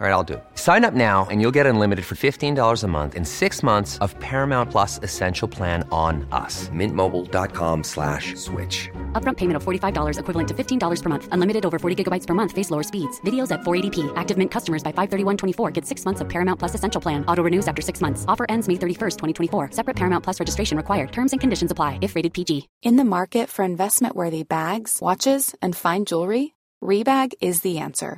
All right, I'll do. Sign up now and you'll get unlimited for $15 a month in six months of Paramount Plus Essential Plan on us. Mintmobile.com slash switch. Upfront payment of $45 equivalent to $15 per month. Unlimited over 40 gigabytes per month. Face lower speeds. Videos at 480p. Active Mint customers by 531.24 get six months of Paramount Plus Essential Plan. Auto renews after six months. Offer ends May 31st, 2024. Separate Paramount Plus registration required. Terms and conditions apply if rated PG. In the market for investment-worthy bags, watches, and fine jewelry, Rebag is the answer.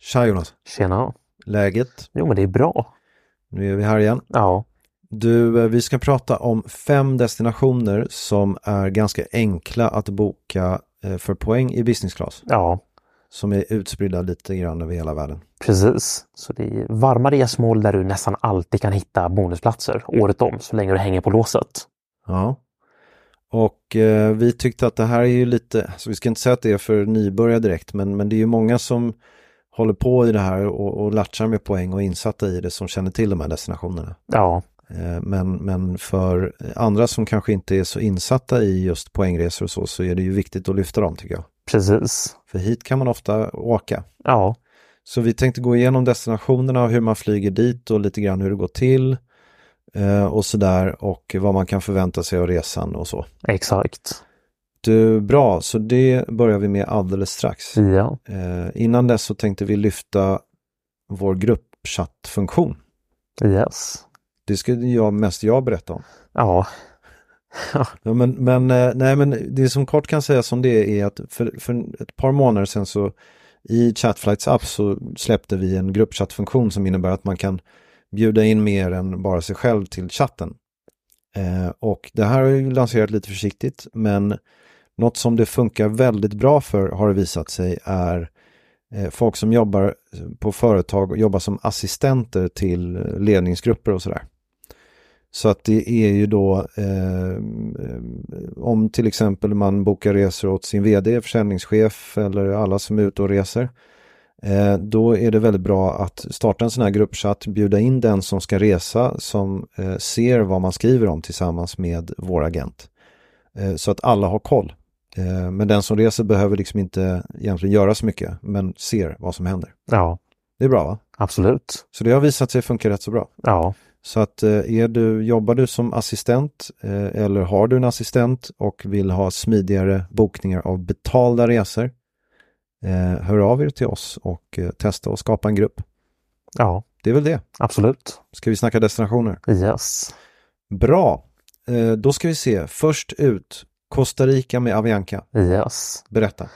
Tja Jonas, Tjena. läget? Jo, men det är bra. Nu är vi här igen. Ja, Du, eh, vi ska prata om fem destinationer som är ganska enkla att boka eh, för poäng i business class. ja, Som är utspridda lite grann över hela världen. precis. Så det är varma resmål där du nästan alltid kan hitta bonusplatser året om så länge du hänger på låset. Ja. Och eh, vi tyckte att det här är ju lite, så vi ska inte säga att det är för nybörjare direkt, men, men det är ju många som håller på i det här och, och latchar med poäng och insatta i det som känner till de här destinationerna. Ja, Eh, Men, men för andra som kanske inte är så insatta i just poängresor och så, så är det ju viktigt att lyfta dem tycker jag. precis. För hit kan man ofta åka. Ja, Så vi tänkte gå igenom destinationerna och hur man flyger dit och lite grann hur det går till. eh, Och sådär och vad man kan förvänta sig av resan och så. exakt. Du, bra, så det börjar vi med alldeles strax. Ja, Eh, innan dess så tänkte vi lyfta vår gruppchattfunktion. yes. Det ska jag, mest jag berätta om. Ja, Ja, men, men, eh, nej, men det som kort kan sägas om det är att för, för ett par månader sedan så i Chatflights app så släppte vi en gruppchattfunktion som innebär att man kan bjuda in mer än bara sig själv till chatten. Eh, och det här har ju lanserat lite försiktigt men något som det funkar väldigt bra för har det visat sig är eh, folk som jobbar på företag och jobbar som assistenter till ledningsgrupper och sådär. Så att det är ju då eh, eh, om till exempel man bokar resor åt sin vd, försäljningschef eller alla som är ute och reser. Eh, då är det väldigt bra att starta en sån här gruppchatt, bjuda in den som ska resa som eh, ser vad man skriver om tillsammans med vår agent. Eh, så att alla har koll. Eh, men den som reser behöver liksom inte egentligen göra så mycket, men ser vad som händer. ja, Det är bra va? absolut. Så det har visat sig funka rätt så bra. Ja, Så att eh, är du, jobbar du som assistent eh, eller har du en assistent och vill ha smidigare bokningar av betalda resor, hör av er till oss och testa och skapa en grupp. ja, Det är väl det. absolut. Ska vi snacka destinationer? Yes. Bra! Då ska vi se. Först ut, Costa Rica med Avianca. Yes. Berätta.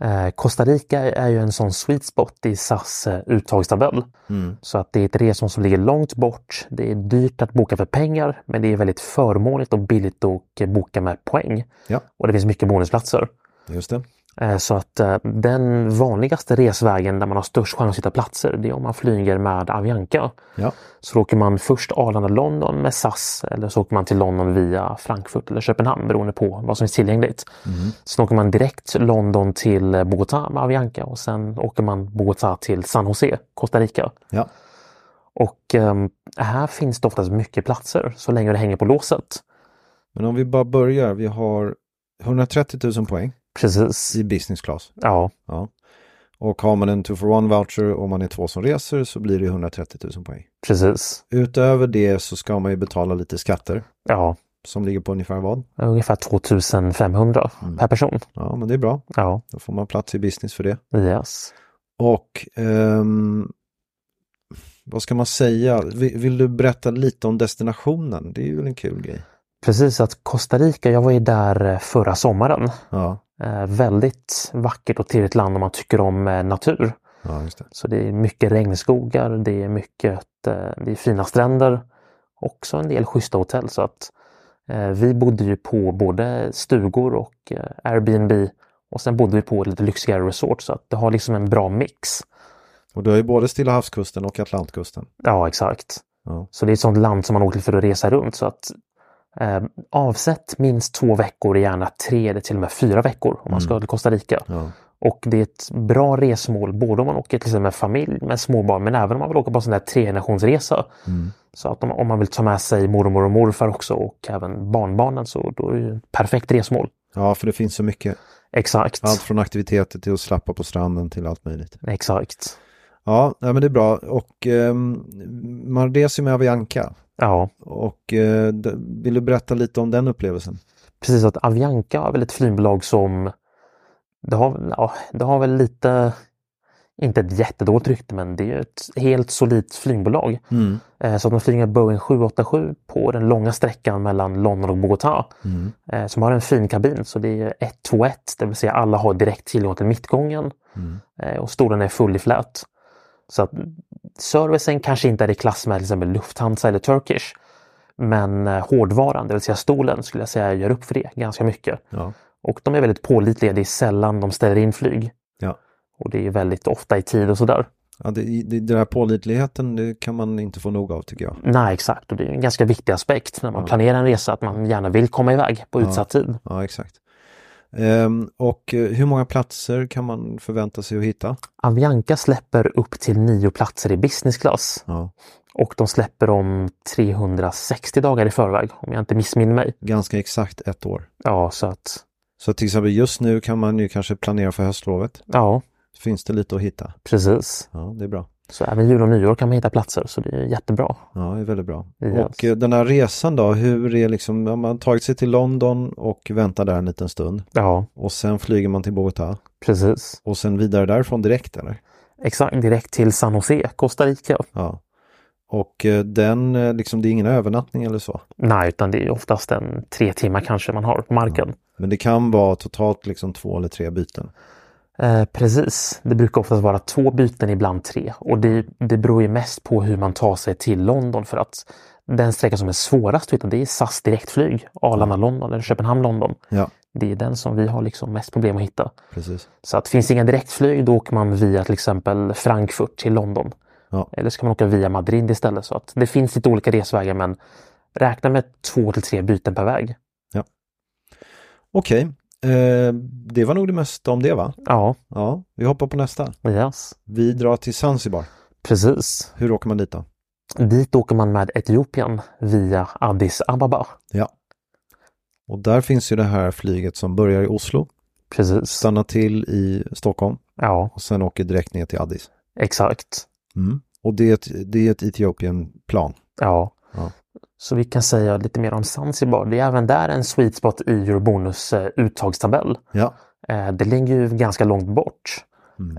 Eh, Costa Rica är ju en sån sweet spot i SAS eh, uttagstabell. Mm. Så att det är ett resmål som ligger långt bort. Det är dyrt att boka för pengar, men det är väldigt förmånligt och billigt att boka med poäng. Ja. Och det finns mycket bonusplatser. Just det. Eh, Så att eh, den vanligaste resvägen där man har störst chans att hitta platser, det är om man flyger med Avianca. Ja. Så åker man först Arlanda-London med SAS eller så åker man till London via Frankfurt eller Köpenhamn beroende på vad som är tillgängligt. Sen åker man direkt London till Bogotá med Avianca och sen åker man Bogotá till San Jose, Costa Rica. Ja. Och ehm, här finns det oftast mycket platser så länge det hänger på låset. Men om vi bara börjar. Vi har 130 000 poäng Precis. i business class. Ja, Ja. Och har man en 2 for one voucher och man är två som reser så blir det 130 000 poäng. precis. Utöver det så ska man ju betala lite skatter. Ja, som ligger på ungefär vad? Ungefär 2500 per person. Ja, men det är bra. Ja, Då får man plats i business för det. yes. Och ehm, vad ska man säga? Vill, vill du berätta lite om destinationen? Det är ju en kul grej. Precis att Costa Rica, jag var ju där eh, förra sommaren. Ja, väldigt vackert och trevligt land om man tycker om eh, natur. ja det. Så det är mycket regnskogar, det är mycket eh, det är fina stränder. Också en del schyssta hotell så att eh, vi bodde ju på både stugor och eh, Airbnb och sen bodde vi på lite lyxigare resort så att det har liksom en bra mix. Och du har ju både Stilla havskusten och Atlantkusten. Ja, exakt. Ja. Så det är ett sånt land som man åker till för att resa runt så att eh, avsätt minst två veckor, gärna tre eller till och med fyra veckor om man ska till Costa Rica. Ja. Och det är ett bra resmål både om man åker till exempel med familj med småbarn men även om man vill åka på en sån där tregenerationsresa. Så att om, om man vill ta med sig mormor och morfar också och även barnbarnen så då är det ett perfekt resmål. ja, för det finns så mycket. Exakt. Allt från aktiviteter till att slappa på stranden till allt möjligt. Exakt. Ja, nej, men det är bra. Och man reser med Avianca. Ja, Och eh, vill du berätta lite om den upplevelsen? precis att Avianca har väl ett flygbolag som det har, ja, det har väl lite, inte ett jättedåligt rykte men det är ett helt solidt flygbolag. Eh, Så att de flyger Boeing 787 på den långa sträckan mellan London och Bogotá. Eh, Som har en fin kabin så det är 121, det vill säga alla har direkt tillgång till mittgången. Eh, Och stolen är full i flät. Så att servicen kanske inte är i klass med till exempel Lufthansa eller Turkish. Men eh, hårdvaran, det vill säga stolen, skulle jag säga gör upp för det ganska mycket. Ja. Och de är väldigt pålitliga, det är sällan de ställer in flyg. Ja. Och det är väldigt ofta i tid och sådär. Ja, det, det, den här pålitligheten det kan man inte få nog av tycker jag. Nej, exakt. Och det är en ganska viktig aspekt när man planerar en resa, att man gärna vill komma iväg på utsatt tid. Ja, exakt. Ehm, och eh, hur många platser kan man förvänta sig att hitta? Avianca släpper upp till nio platser i business class. Ja. Och de släpper om 360 dagar i förväg, om jag inte missminner mig. Ganska exakt ett år. Ja, så att Så till exempel just nu kan man ju kanske planera för höstlovet. ja, Finns det lite att hitta? precis. Ja, det är bra. Så även jul och nyår kan man hitta platser, så det är jättebra. Ja, det är väldigt bra. Yes. Och eh, den här resan då, hur är liksom, har man tagit sig till London och väntar där en liten stund Ja, och sen flyger man till Bogotá precis. och sen vidare därifrån direkt eller? Exakt, direkt till San Jose, Costa Rica. Ja. Och eh, den, eh, liksom, det är ingen övernattning eller så. Nej, utan det är oftast en tre timmar kanske man har på marken. Men det kan vara totalt liksom två eller tre byten. Eh, precis, det brukar oftast vara två byten, ibland tre. Och det, det beror ju mest på hur man tar sig till London för att den sträcka som är svårast att hitta det är SAS direktflyg, Arlanda-London eller Köpenhamn-London. Ja, Det är den som vi har liksom mest problem att hitta. precis. Så att finns inga direktflyg då åker man via till exempel Frankfurt till London. Ja. Eller ska man åka via Madrid istället. Så att det finns lite olika resvägar men räkna med två till tre byten per väg. Okej, eh, det var nog det mesta om det va? Ja, Ja, vi hoppar på nästa. yes. Vi drar till Zanzibar. precis. Hur åker man dit då? Dit åker man med Etiopien via Addis Ababa. Ja. Och där finns ju det här flyget som börjar i Oslo, Precis. stannar till i Stockholm Ja, och sen åker direkt ner till Addis. exakt. Mm. Och det är ett, det är ett Etiopien-plan. Ja. Ja. Så vi kan säga lite mer om Zanzibar. Det är även där en sweet spot i Eurobonus eh, uttagstabell. Ja, Eh, det ligger ju ganska långt bort.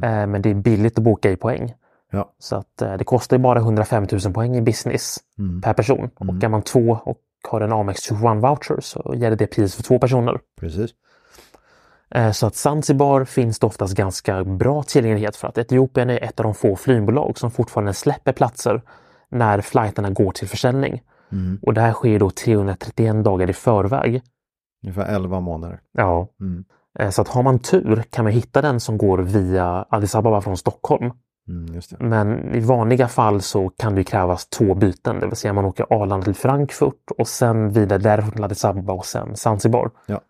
Eh, men det är billigt att boka i poäng. ja, Så att det kostar bara 105 000 poäng i business per person. Och är man två och har en Amex 21 voucher så gäller det pris för två personer. precis. Så att Zanzibar finns det oftast ganska bra tillgänglighet för att Etiopien är ett av de få flygbolag som fortfarande släpper platser när flighterna går till försäljning. Och det här sker då 331 dagar i förväg. Ungefär 11 månader. Ja. Eh, Så att har man tur kan man hitta den som går via Addis Ababa från Stockholm. Mm. Men i vanliga fall så kan det krävas två byten, det vill säga man åker Arlanda till Frankfurt och sen vidare därifrån till Addis Ababa och sen Zanzibar. Ja.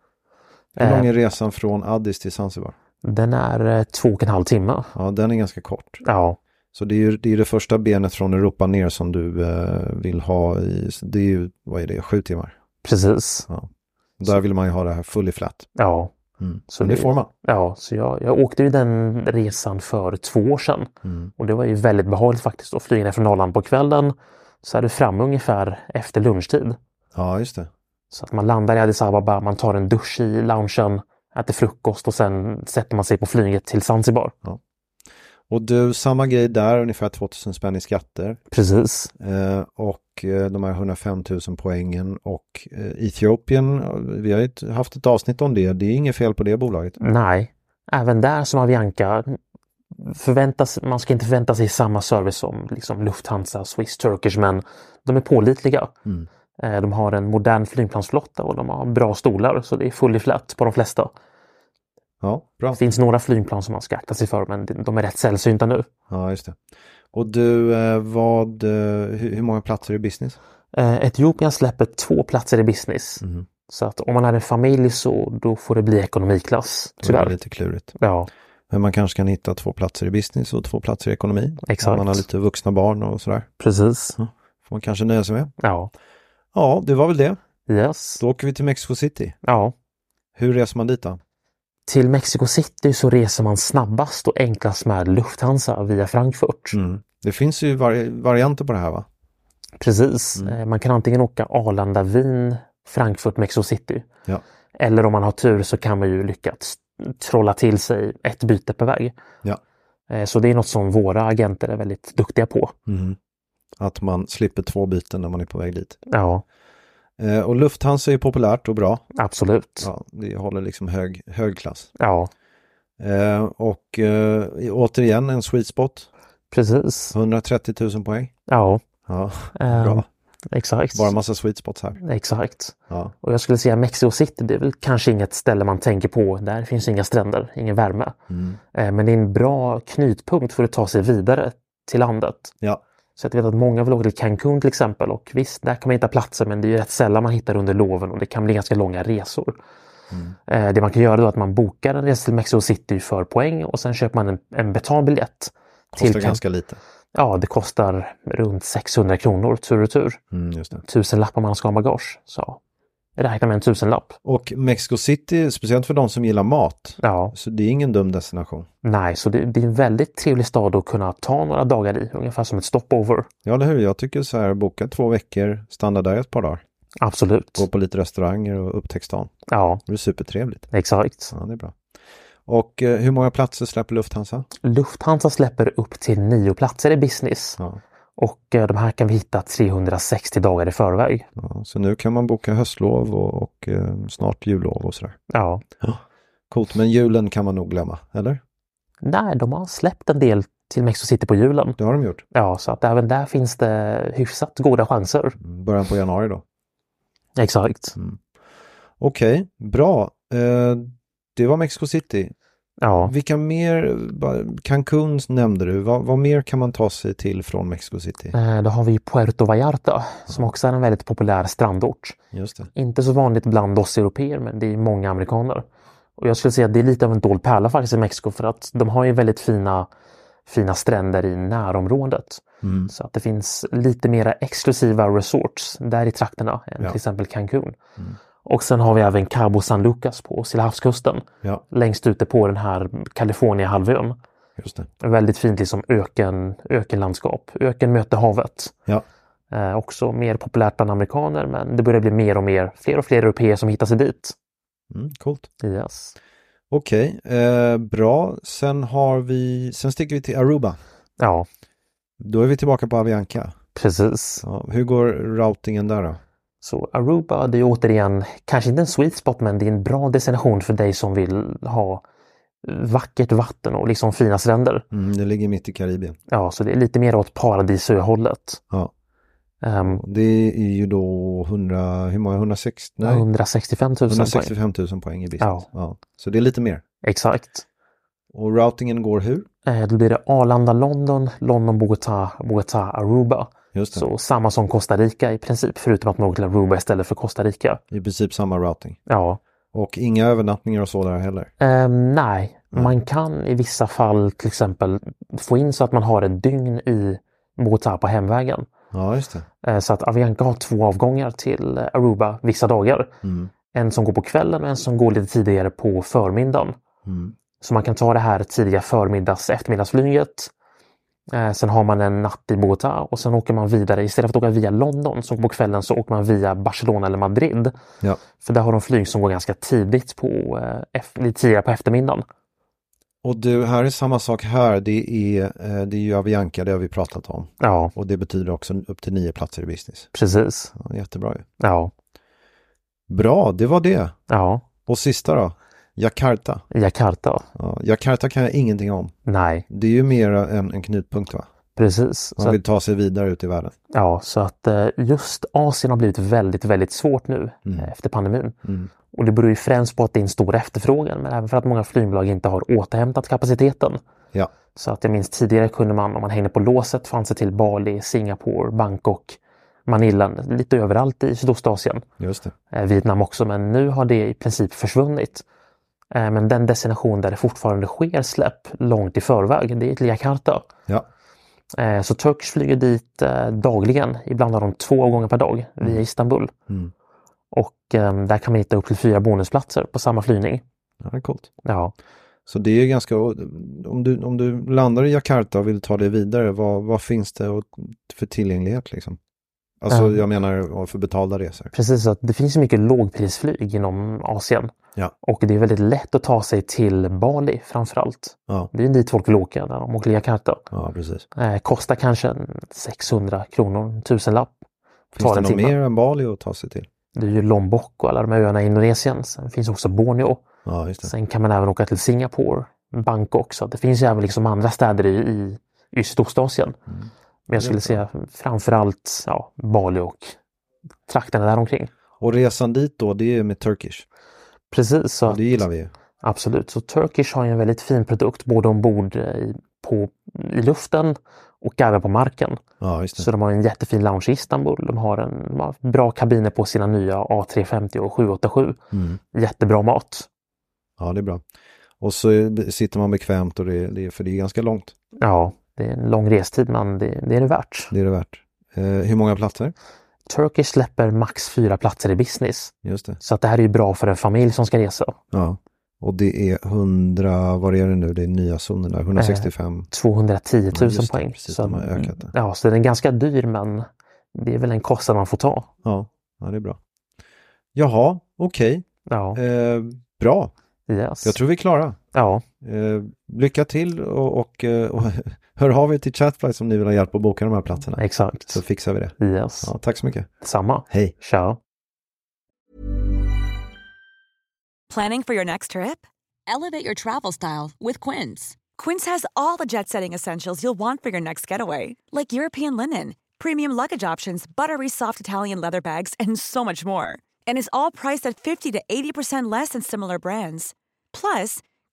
Hur lång är resan från Addis till Zanzibar? Den är eh, två och en halv timme. Ja, den är ganska kort. Ja, Så det är ju det, är det första benet från Europa ner som du eh, vill ha i, det är ju, vad är det, sju timmar? precis. Ja. Där vill man ju ha det här full i flat. Ja, Mm. Så Men det får man. ja så jag, jag åkte ju den resan för två år sedan. Och det var ju väldigt behagligt faktiskt att flyga ner från Norrland på kvällen. Så är du framme ungefär efter lunchtid. Ja, just det. Så att man landar i Addis Ababa, man tar en dusch i loungen, äter frukost och sen sätter man sig på flyget till Zanzibar. Och du, samma grej där, ungefär 2000 spänn i skatter. Precis. Eh, och eh, de här 105 000 poängen och eh, Etiopien, vi har ju haft ett avsnitt om det. Det är inget fel på det bolaget. Nej, även där som Avianca förväntas, man ska inte förvänta sig samma service som liksom Lufthansa, Swiss, Turkish, men de är pålitliga. Mm. Eh, De har en modern flygplansflotta och de har bra stolar så det är fully flat på de flesta. Ja, bra. Det finns några flygplan som man ska akta sig för men de är rätt sällsynta nu. Ja, just det. Och du, eh, vad, eh, hur, många platser i business? Eh, Etiopien släpper två platser i business. Mhm. Så att om man är en familj så då får det bli ekonomiklass. Det är Tyvärr. lite klurigt. Ja, Men man kanske kan hitta två platser i business och två platser i ekonomi. Exakt. Om man har lite vuxna barn och sådär. precis. Får man kanske nöja sig med. Ja, Ja, det var väl det. yes. Då åker vi till Mexico City. Ja. Hur reser man dit då? Till Mexico City så reser man snabbast och enklast med Lufthansa via Frankfurt. Mm. Det finns ju vari- varianter på det här va? Precis. Mm. Eh, Man kan antingen åka Arlanda, Wien, Frankfurt, Mexico City. Ja. Eller om man har tur så kan man ju lyckas trolla till sig ett byte per väg. Ja. Eh, Så det är något som våra agenter är väldigt duktiga på. Mm. Att man slipper två byten när man är på väg dit. Ja, och Lufthansa är populärt och bra. absolut. Ja. Det håller liksom hög, hög klass. ja, Eh, och eh, återigen en sweet spot. precis. 130 000 poäng. Ja, Ja, eh, bra. exakt. Bara massa sweet spots här. Exakt. Ja. Och jag skulle säga Mexico City, det är väl kanske inget ställe man tänker på. Där finns inga stränder, ingen värme. Mm. Eh, Men det är en bra knutpunkt för att ta sig vidare till landet. Ja. Så jag vet att många vill åka till Cancun till exempel och visst, där kan man hitta platser men det är ju rätt sällan man hittar under loven och det kan bli ganska långa resor. Mm. Eh, Det man kan göra då är att man bokar en resa till Mexico City för poäng och sen köper man en, en betalbiljett. Kostar Can- ganska lite. Ja, det kostar runt 600 kronor tur och tur. Mm. Tusen lapp om man ska ha bagage. Så räkna med en tusenlapp. Och Mexico City, speciellt för de som gillar mat. Ja, Så det är ingen dum destination. nej, så det, det är en väldigt trevlig stad att kunna ta några dagar i, ungefär som ett stopover. Ja, eller hur? Jag tycker så här, boka två veckor, stanna där ett par dagar. Absolut. Gå på lite restauranger och upptäck stan. Ja, Det är supertrevligt. exakt. Ja, det är bra. Och eh, hur många platser släpper Lufthansa? Lufthansa släpper upp till nio platser i business Ja. Och eh, de här kan vi hitta 360 dagar i förväg. Ja, så nu kan man boka höstlov och, och eh, snart jullov och sådär. Ja, Coolt, men julen kan man nog glömma, eller? nej, de har släppt en del till Mexico City på julen. Det har de gjort. Ja, så att även där finns det hyfsat goda chanser. Början på januari då. Exakt. Okej, bra. Eh, det var Mexico City. Ja, Vilka mer, Cancun nämnde du, vad, vad mer kan man ta sig till från Mexico City? Eh, då har vi Puerto Vallarta som också är en väldigt populär strandort. Just det. Inte så vanligt bland oss europeer men det är många amerikaner. Och jag skulle säga att det är lite av en dold pärla faktiskt i Mexiko för att de har ju väldigt fina, fina stränder i närområdet. Mm. Så att det finns lite mera exklusiva resorts där i trakterna än Ja. till exempel Cancun. Och sen har vi även Cabo San Lucas på Stillahavskusten. Ja, Längst ute på den här just det. Väldigt fint liksom öken, ökenlandskap. Öken möter havet. Ja, Eh, också mer populärt bland amerikaner men det börjar bli mer och mer, fler och fler europeer som hittar sig dit. mm, coolt. Yes. Okej, eh, bra. Sen har vi, sen sticker vi till Aruba. Ja, Då är vi tillbaka på Avianca. precis. Ja, hur går routingen där då? Så Aruba, det är återigen kanske inte en sweet spot men det är en bra destination för dig som vill ha vackert vatten och liksom fina stränder. Mm, det ligger mitt i Karibien. Ja, så det är lite mer åt paradisöhållet. Ja, Um, det är ju då 100, hur många, 160? Nej, 165 000 poäng. 165 000 poäng i business. Ja. Ja. Så det är lite mer. Exakt. Och routingen går hur? Eh, Då blir det Arlanda, London, London, Bogotá, Bogotá, Aruba. Så samma som Costa Rica i princip, förutom att man åker till Aruba istället för Costa Rica. i princip samma routing. Ja, Och inga övernattningar och så där heller. Ehm, nej, man kan i vissa fall till exempel få in så att man har ett dygn i Bogotá på hemvägen. Ja, just det. Eh, Så att Avianca har två avgångar till Aruba vissa dagar. Mm. En som går på kvällen och en som går lite tidigare på förmiddagen. Mm. Så man kan ta det här tidiga förmiddags eftermiddagsflyget. Eh, sen har man en natt i Bogotá och sen åker man vidare. Istället för att åka via London så på kvällen så åker man via Barcelona eller Madrid. Ja. För där har de flyg som går ganska tidigt på, eh, tidigare på eftermiddagen. Och du, här är samma sak här. Det är, eh, det är ju Avianca, det har vi pratat om. Ja, Och det betyder också upp till nio platser i business. precis. Ja, jättebra ju. Ja, Bra, det var det. ja. Och sista då? Jakarta. Jakarta. Ja, Jakarta kan jag ingenting om. Nej, Det är ju mer en, en knutpunkt va? precis. Man vill att, ta sig vidare ut i världen. ja, så att eh, just Asien har blivit väldigt, väldigt svårt nu Mm. eh, efter pandemin. Mm. Och det beror ju främst på att det är en stor efterfrågan, men även för att många flygbolag inte har återhämtat kapaciteten. Ja, Så att jag minns tidigare kunde man, om man hängde på låset, fanns det till Bali, Singapore, Bangkok, Manila, lite överallt i Sydostasien. just det. Eh, Vietnam också, men nu har det i princip försvunnit. Eh, men den destination där det fortfarande sker släpp långt i förväg, det är till Jakarta. Ja, Eh, så Turkish flyger dit eh, dagligen, ibland har de två gånger per dag via Istanbul. Mm. Och eh, där kan man hitta upp till fyra bonusplatser på samma flygning. ja det är coolt. Ja, Så det är ganska, om du, om du landar i Jakarta och vill ta det vidare, vad, vad finns det för tillgänglighet liksom? Alltså Ja. jag menar för betalda resor. precis. Så att det finns mycket lågprisflyg inom Asien. Ja. Och det är väldigt lätt att ta sig till Bali framförallt. Ja, Det är dit folk vill åka när de åker Jakarta. ja precis. Eh, kostar kanske en 600 kronor, en tusenlapp. Finns det något mer än Bali att ta sig till? Det är ju Lombok och alla de här öarna i Indonesien. Sen finns också Borneo. Ja. Sen kan man även åka till Singapore, Bangkok. Så det finns ju även liksom andra städer i, i, i Sydostasien. Mm. Men jag skulle säga framförallt ja, Bali och trakterna däromkring. Och resan dit då, det är med Turkish. Precis, så det gillar vi ju. absolut. Så Turkish har ju en väldigt fin produkt både ombord eh, i, på, i luften och även på marken. Ja, just det. Så de har en jättefin lounge i Istanbul. De har, en, de har bra kabiner på sina nya A350 och 787. Mm. Jättebra mat. Ja, det är bra. Och så sitter man bekvämt och det, det, för det är ganska långt. Ja, det är en lång restid men det, det är det värt. Det är det värt. Eh, hur många platser? Turkish släpper max fyra platser i business. Just det. Så att det här är ju bra för en familj som ska resa. Ja. Och det är 100, vad är det nu, det är nya zonen där, 165. 210 000 Ja, det, poäng. precis, så, de har ökat det. Ja, så den är ganska dyr men det är väl en kostnad man får ta. Ja, ja det är bra. Jaha, okej. Ja, Eh, bra, yes. jag tror vi är klara. Ja, Eh, lycka till och, och, eh, och hör av er till Chatflight om ni vill ha hjälp att boka de här platserna. exakt. Så fixar vi det. Yes. Ja, tack så mycket. Samma. Hej! Ciao. Planning for your next trip? Elevate your travel style with Quince. Quince has all the jet setting essentials you'll want for your next getaway, like European linen, premium luggage options, buttery soft Italian leather bags, and so much more. And is all priced at 50 to 80% less than similar brands. Plus,